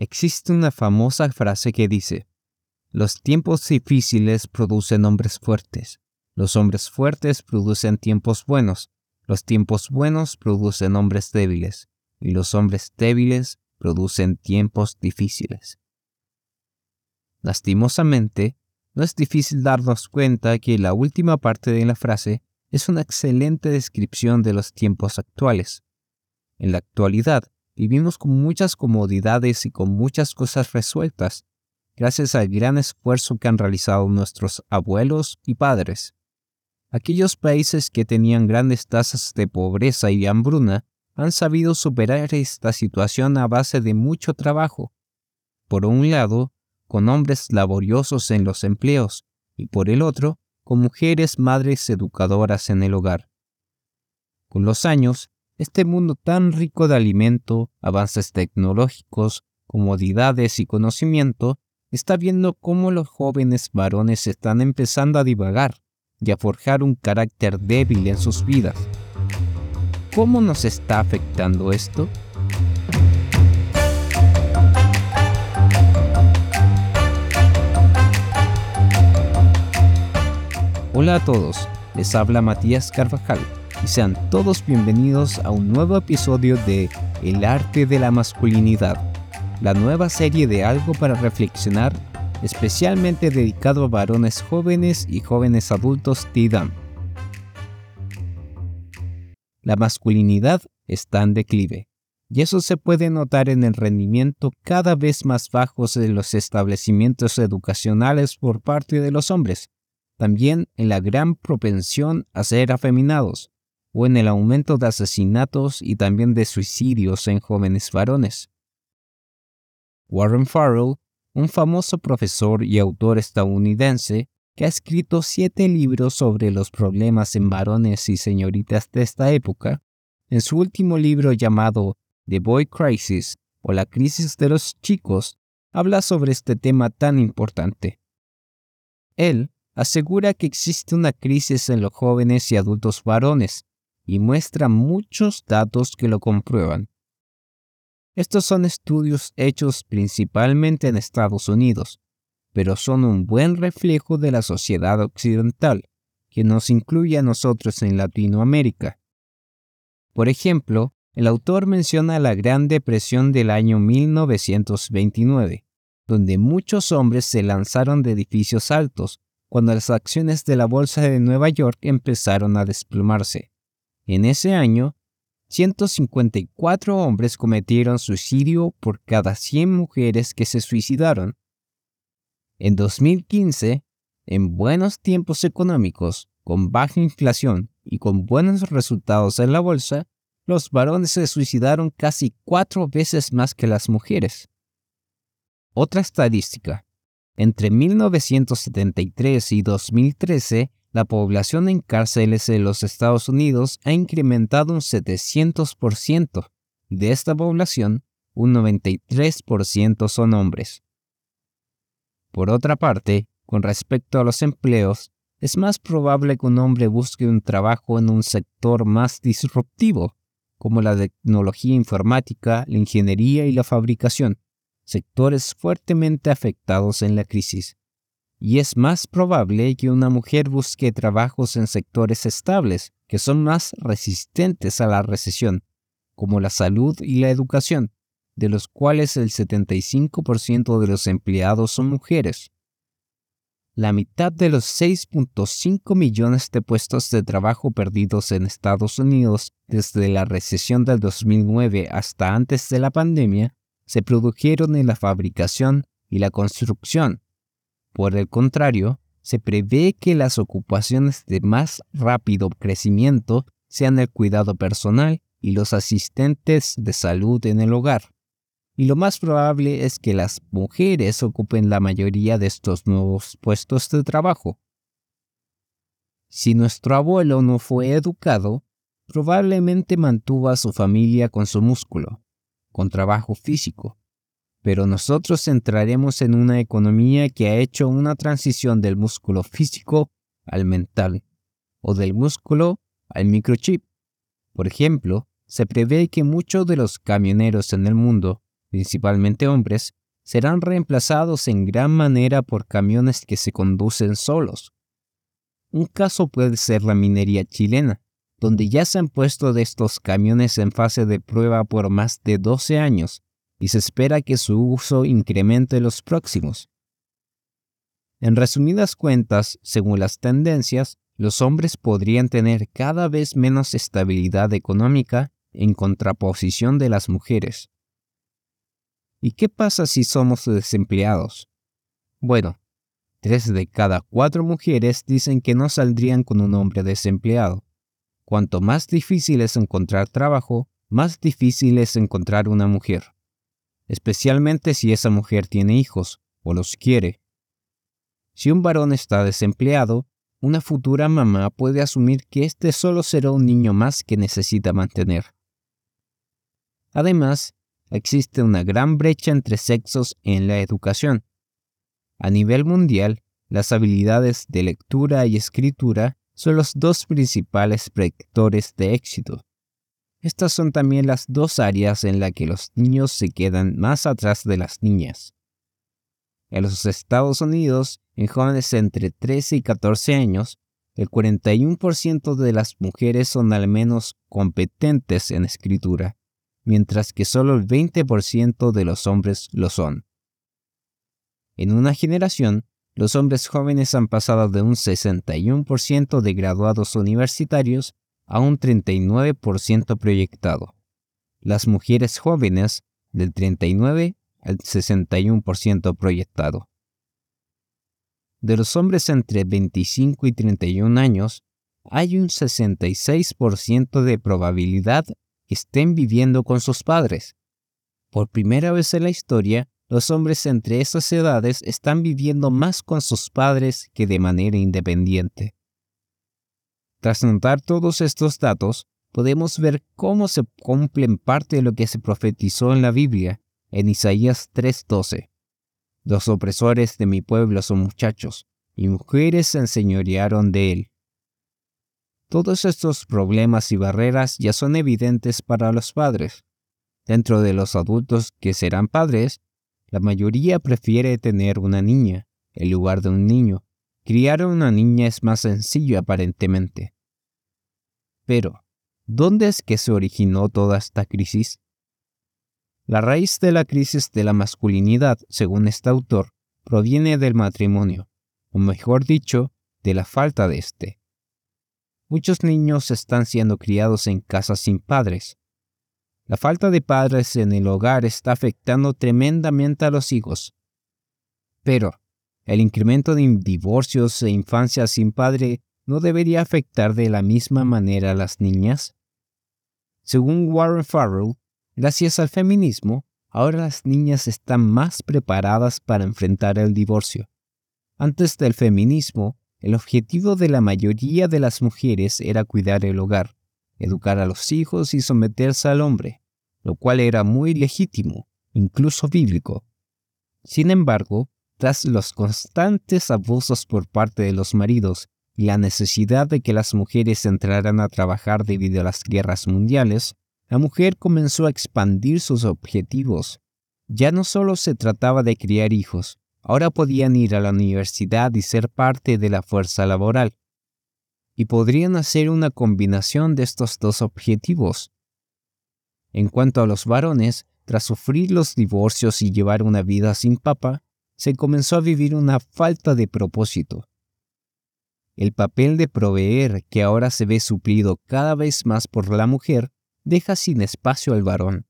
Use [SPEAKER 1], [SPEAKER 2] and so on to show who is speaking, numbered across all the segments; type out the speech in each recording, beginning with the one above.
[SPEAKER 1] Existe una famosa frase que dice, los tiempos difíciles producen hombres fuertes, los hombres fuertes producen tiempos buenos, los tiempos buenos producen hombres débiles, y los hombres débiles producen tiempos difíciles. Lastimosamente, no es difícil darnos cuenta que la última parte de la frase es una excelente descripción de los tiempos actuales. En la actualidad, vivimos con muchas comodidades y con muchas cosas resueltas, gracias al gran esfuerzo que han realizado nuestros abuelos y padres. Aquellos países que tenían grandes tasas de pobreza y hambruna han sabido superar esta situación a base de mucho trabajo. Por un lado, con hombres laboriosos en los empleos y por el otro, con mujeres madres educadoras en el hogar. Con los años, este mundo tan rico de alimento, avances tecnológicos, comodidades y conocimiento, está viendo cómo los jóvenes varones están empezando a divagar y a forjar un carácter débil en sus vidas. ¿Cómo nos está afectando esto? Hola a todos, les habla Matías Carvajal y sean todos bienvenidos a un nuevo episodio de El arte de la masculinidad, la nueva serie de algo para reflexionar especialmente dedicado a varones jóvenes y jóvenes adultos TIDAM. La masculinidad está en declive, y eso se puede notar en el rendimiento cada vez más bajo de los establecimientos educacionales por parte de los hombres, también en la gran propensión a ser afeminados, o en el aumento de asesinatos y también de suicidios en jóvenes varones. Warren Farrell, un famoso profesor y autor estadounidense que ha escrito siete libros sobre los problemas en varones y señoritas de esta época, en su último libro llamado The Boy Crisis o la crisis de los chicos, habla sobre este tema tan importante. Él asegura que existe una crisis en los jóvenes y adultos varones y muestra muchos datos que lo comprueban. Estos son estudios hechos principalmente en Estados Unidos, pero son un buen reflejo de la sociedad occidental, que nos incluye a nosotros en Latinoamérica. Por ejemplo, el autor menciona la Gran Depresión del año 1929, donde muchos hombres se lanzaron de edificios altos cuando las acciones de la Bolsa de Nueva York empezaron a desplomarse. En ese año, 154 hombres cometieron suicidio por cada 100 mujeres que se suicidaron. En 2015, en buenos tiempos económicos, con baja inflación y con buenos resultados en la bolsa, los varones se suicidaron casi cuatro veces más que las mujeres. Otra estadística. Entre 1973 y 2013, la población en cárceles de los Estados Unidos ha incrementado un 700%. De esta población, un 93% son hombres. Por otra parte, con respecto a los empleos, es más probable que un hombre busque un trabajo en un sector más disruptivo, como la tecnología informática, la ingeniería y la fabricación, sectores fuertemente afectados en la crisis y es más probable que una mujer busque trabajos en sectores estables, que son más resistentes a la recesión, como la salud y la educación, de los cuales el 75% de los empleados son mujeres. La mitad de los 6.5 millones de puestos de trabajo perdidos en Estados Unidos desde la recesión del 2009 hasta antes de la pandemia se produjeron en la fabricación y la construcción, por el contrario, se prevé que las ocupaciones de más rápido crecimiento sean el cuidado personal y los asistentes de salud en el hogar. Y lo más probable es que las mujeres ocupen la mayoría de estos nuevos puestos de trabajo. Si nuestro abuelo no fue educado, probablemente mantuvo a su familia con su músculo, con trabajo físico, pero nosotros entraremos en una economía que ha hecho una transición del músculo físico al mental, o del músculo al microchip. Por ejemplo, se prevé que muchos de los camioneros en el mundo principalmente hombres, serán reemplazados en gran manera por camiones que se conducen solos. Un caso puede ser la minería chilena, donde ya se han puesto de estos camiones en fase de prueba por más de 12 años y se espera que su uso incremente los próximos. En resumidas cuentas, según las tendencias, los hombres podrían tener cada vez menos estabilidad económica en contraposición de las mujeres. ¿Y qué pasa si somos desempleados? Bueno, tres de cada cuatro mujeres dicen que no saldrían con un hombre desempleado. Cuanto más difícil es encontrar trabajo, más difícil es encontrar una mujer, especialmente si esa mujer tiene hijos o los quiere. Si un varón está desempleado, una futura mamá puede asumir que este solo será un niño más que necesita mantener. Además, existe una gran brecha entre sexos en la educación. A nivel mundial, las habilidades de lectura y escritura son los dos principales predictores de éxito. Estas son también las dos áreas en las que los niños se quedan más atrás de las niñas. En los Estados Unidos, en jóvenes entre 13 y 14 años, el 41% de las mujeres son al menos competentes en escritura, mientras que solo el 20% de los hombres lo son. En una generación, los hombres jóvenes han pasado de un 61% de graduados universitarios a un 39% proyectado. Las mujeres jóvenes del 39 al 61% proyectado. De los hombres entre 25 y 31 años, hay un 66% de probabilidad estén viviendo con sus padres. Por primera vez en la historia, los hombres entre esas edades están viviendo más con sus padres que de manera independiente. Tras notar todos estos datos, podemos ver cómo se cumplen parte de lo que se profetizó en la Biblia, en Isaías 3:12. Los opresores de mi pueblo son muchachos, y mujeres se enseñorearon de él. Todos estos problemas y barreras ya son evidentes para los padres. Dentro de los adultos que serán padres, la mayoría prefiere tener una niña en lugar de un niño. Criar a una niña es más sencillo aparentemente. Pero, ¿dónde es que se originó toda esta crisis? La raíz de la crisis de la masculinidad, según este autor, proviene del matrimonio, o mejor dicho, de la falta de este. Muchos niños están siendo criados en casas sin padres. La falta de padres en el hogar está afectando tremendamente a los hijos. Pero, el incremento de divorcios e infancias sin padre no debería afectar de la misma manera a las niñas. Según Warren Farrell, gracias al feminismo, ahora las niñas están más preparadas para enfrentar el divorcio. Antes del feminismo, el objetivo de la mayoría de las mujeres era cuidar el hogar, educar a los hijos y someterse al hombre, lo cual era muy legítimo, incluso bíblico. Sin embargo, tras los constantes abusos por parte de los maridos y la necesidad de que las mujeres entraran a trabajar debido a las guerras mundiales, la mujer comenzó a expandir sus objetivos. Ya no solo se trataba de criar hijos, ahora podían ir a la universidad y ser parte de la fuerza laboral. Y podrían hacer una combinación de estos dos objetivos. En cuanto a los varones, tras sufrir los divorcios y llevar una vida sin papa, se comenzó a vivir una falta de propósito. El papel de proveer, que ahora se ve suplido cada vez más por la mujer, deja sin espacio al varón,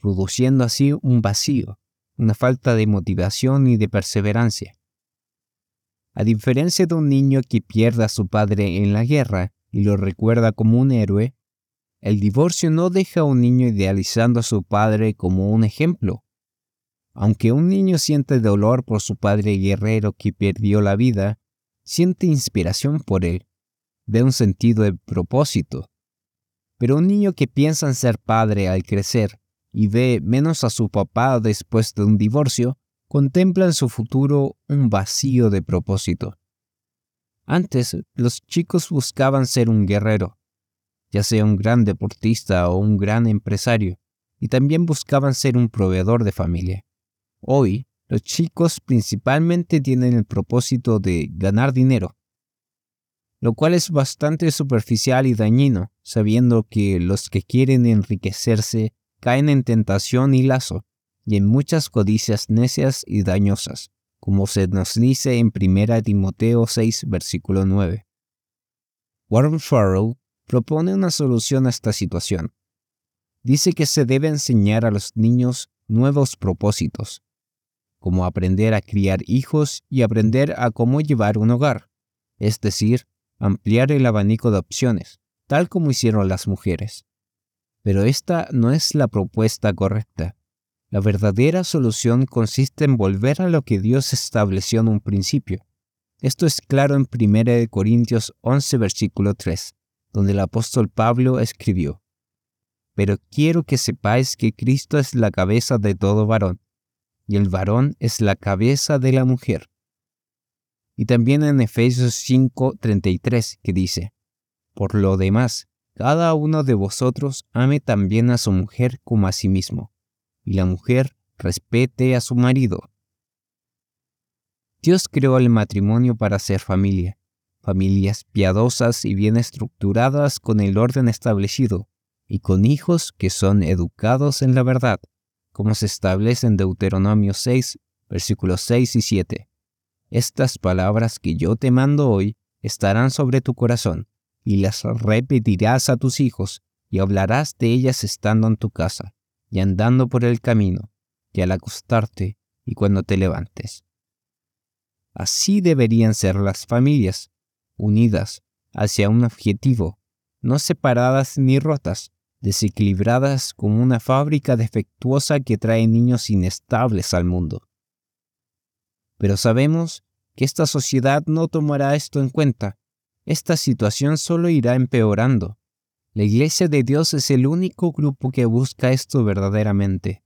[SPEAKER 1] produciendo así un vacío una falta de motivación y de perseverancia. A diferencia de un niño que pierde a su padre en la guerra y lo recuerda como un héroe, el divorcio no deja a un niño idealizando a su padre como un ejemplo. Aunque un niño siente dolor por su padre guerrero que perdió la vida, siente inspiración por él, ve un sentido de propósito. Pero un niño que piensa en ser padre al crecer y ve menos a su papá después de un divorcio, contempla en su futuro un vacío de propósito. Antes, los chicos buscaban ser un guerrero, ya sea un gran deportista o un gran empresario, y también buscaban ser un proveedor de familia. Hoy, los chicos principalmente tienen el propósito de ganar dinero, lo cual es bastante superficial y dañino, sabiendo que los que quieren enriquecerse caen en tentación y lazo, y en muchas codicias necias y dañosas, como se nos dice en 1 Timoteo 6, versículo 9. Warren Farrell propone una solución a esta situación. Dice que se debe enseñar a los niños nuevos propósitos, como aprender a criar hijos y aprender a cómo llevar un hogar, es decir, ampliar el abanico de opciones, tal como hicieron las mujeres. Pero esta no es la propuesta correcta. La verdadera solución consiste en volver a lo que Dios estableció en un principio. Esto es claro en 1 Corintios 11, versículo 3, donde el apóstol Pablo escribió, Pero quiero que sepáis que Cristo es la cabeza de todo varón, y el varón es la cabeza de la mujer. Y también en Efesios 5:33 que dice, Por lo demás, cada uno de vosotros ame también a su mujer como a sí mismo, y la mujer respete a su marido. Dios creó el matrimonio para ser familia, familias piadosas y bien estructuradas con el orden establecido, y con hijos que son educados en la verdad como se establece en Deuteronomio 6, versículos 6 y 7. Estas palabras que yo te mando hoy estarán sobre tu corazón, y las repetirás a tus hijos, y hablarás de ellas estando en tu casa, y andando por el camino, y al acostarte, y cuando te levantes. Así deberían ser las familias, unidas hacia un objetivo, no separadas ni rotas, desequilibradas como una fábrica defectuosa que trae niños inestables al mundo. Pero sabemos que esta sociedad no tomará esto en cuenta. Esta situación solo irá empeorando. La Iglesia de Dios es el único grupo que busca esto verdaderamente.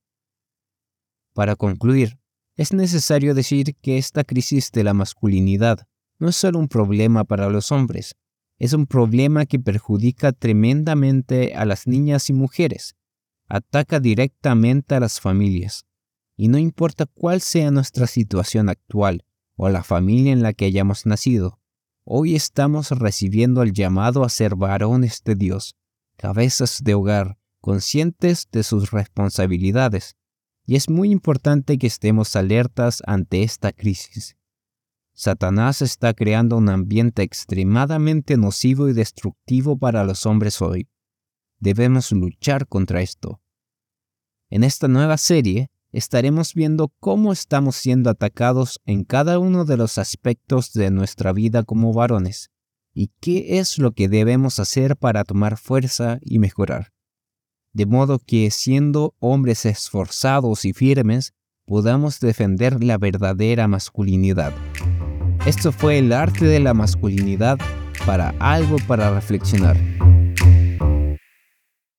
[SPEAKER 1] Para concluir, es necesario decir que esta crisis de la masculinidad no es solo un problema para los hombres, es un problema que perjudica tremendamente a las niñas y mujeres, ataca directamente a las familias, y no importa cuál sea nuestra situación actual o la familia en la que hayamos nacido, hoy estamos recibiendo el llamado a ser varones de Dios, cabezas de hogar, conscientes de sus responsabilidades, y es muy importante que estemos alertas ante esta crisis. Satanás está creando un ambiente extremadamente nocivo y destructivo para los hombres hoy. Debemos luchar contra esto. En esta nueva serie estaremos viendo cómo estamos siendo atacados en cada uno de los aspectos de nuestra vida como varones y qué es lo que debemos hacer para tomar fuerza y mejorar. De modo que siendo hombres esforzados y firmes, podamos defender la verdadera masculinidad. Esto fue el arte de la masculinidad para algo para reflexionar.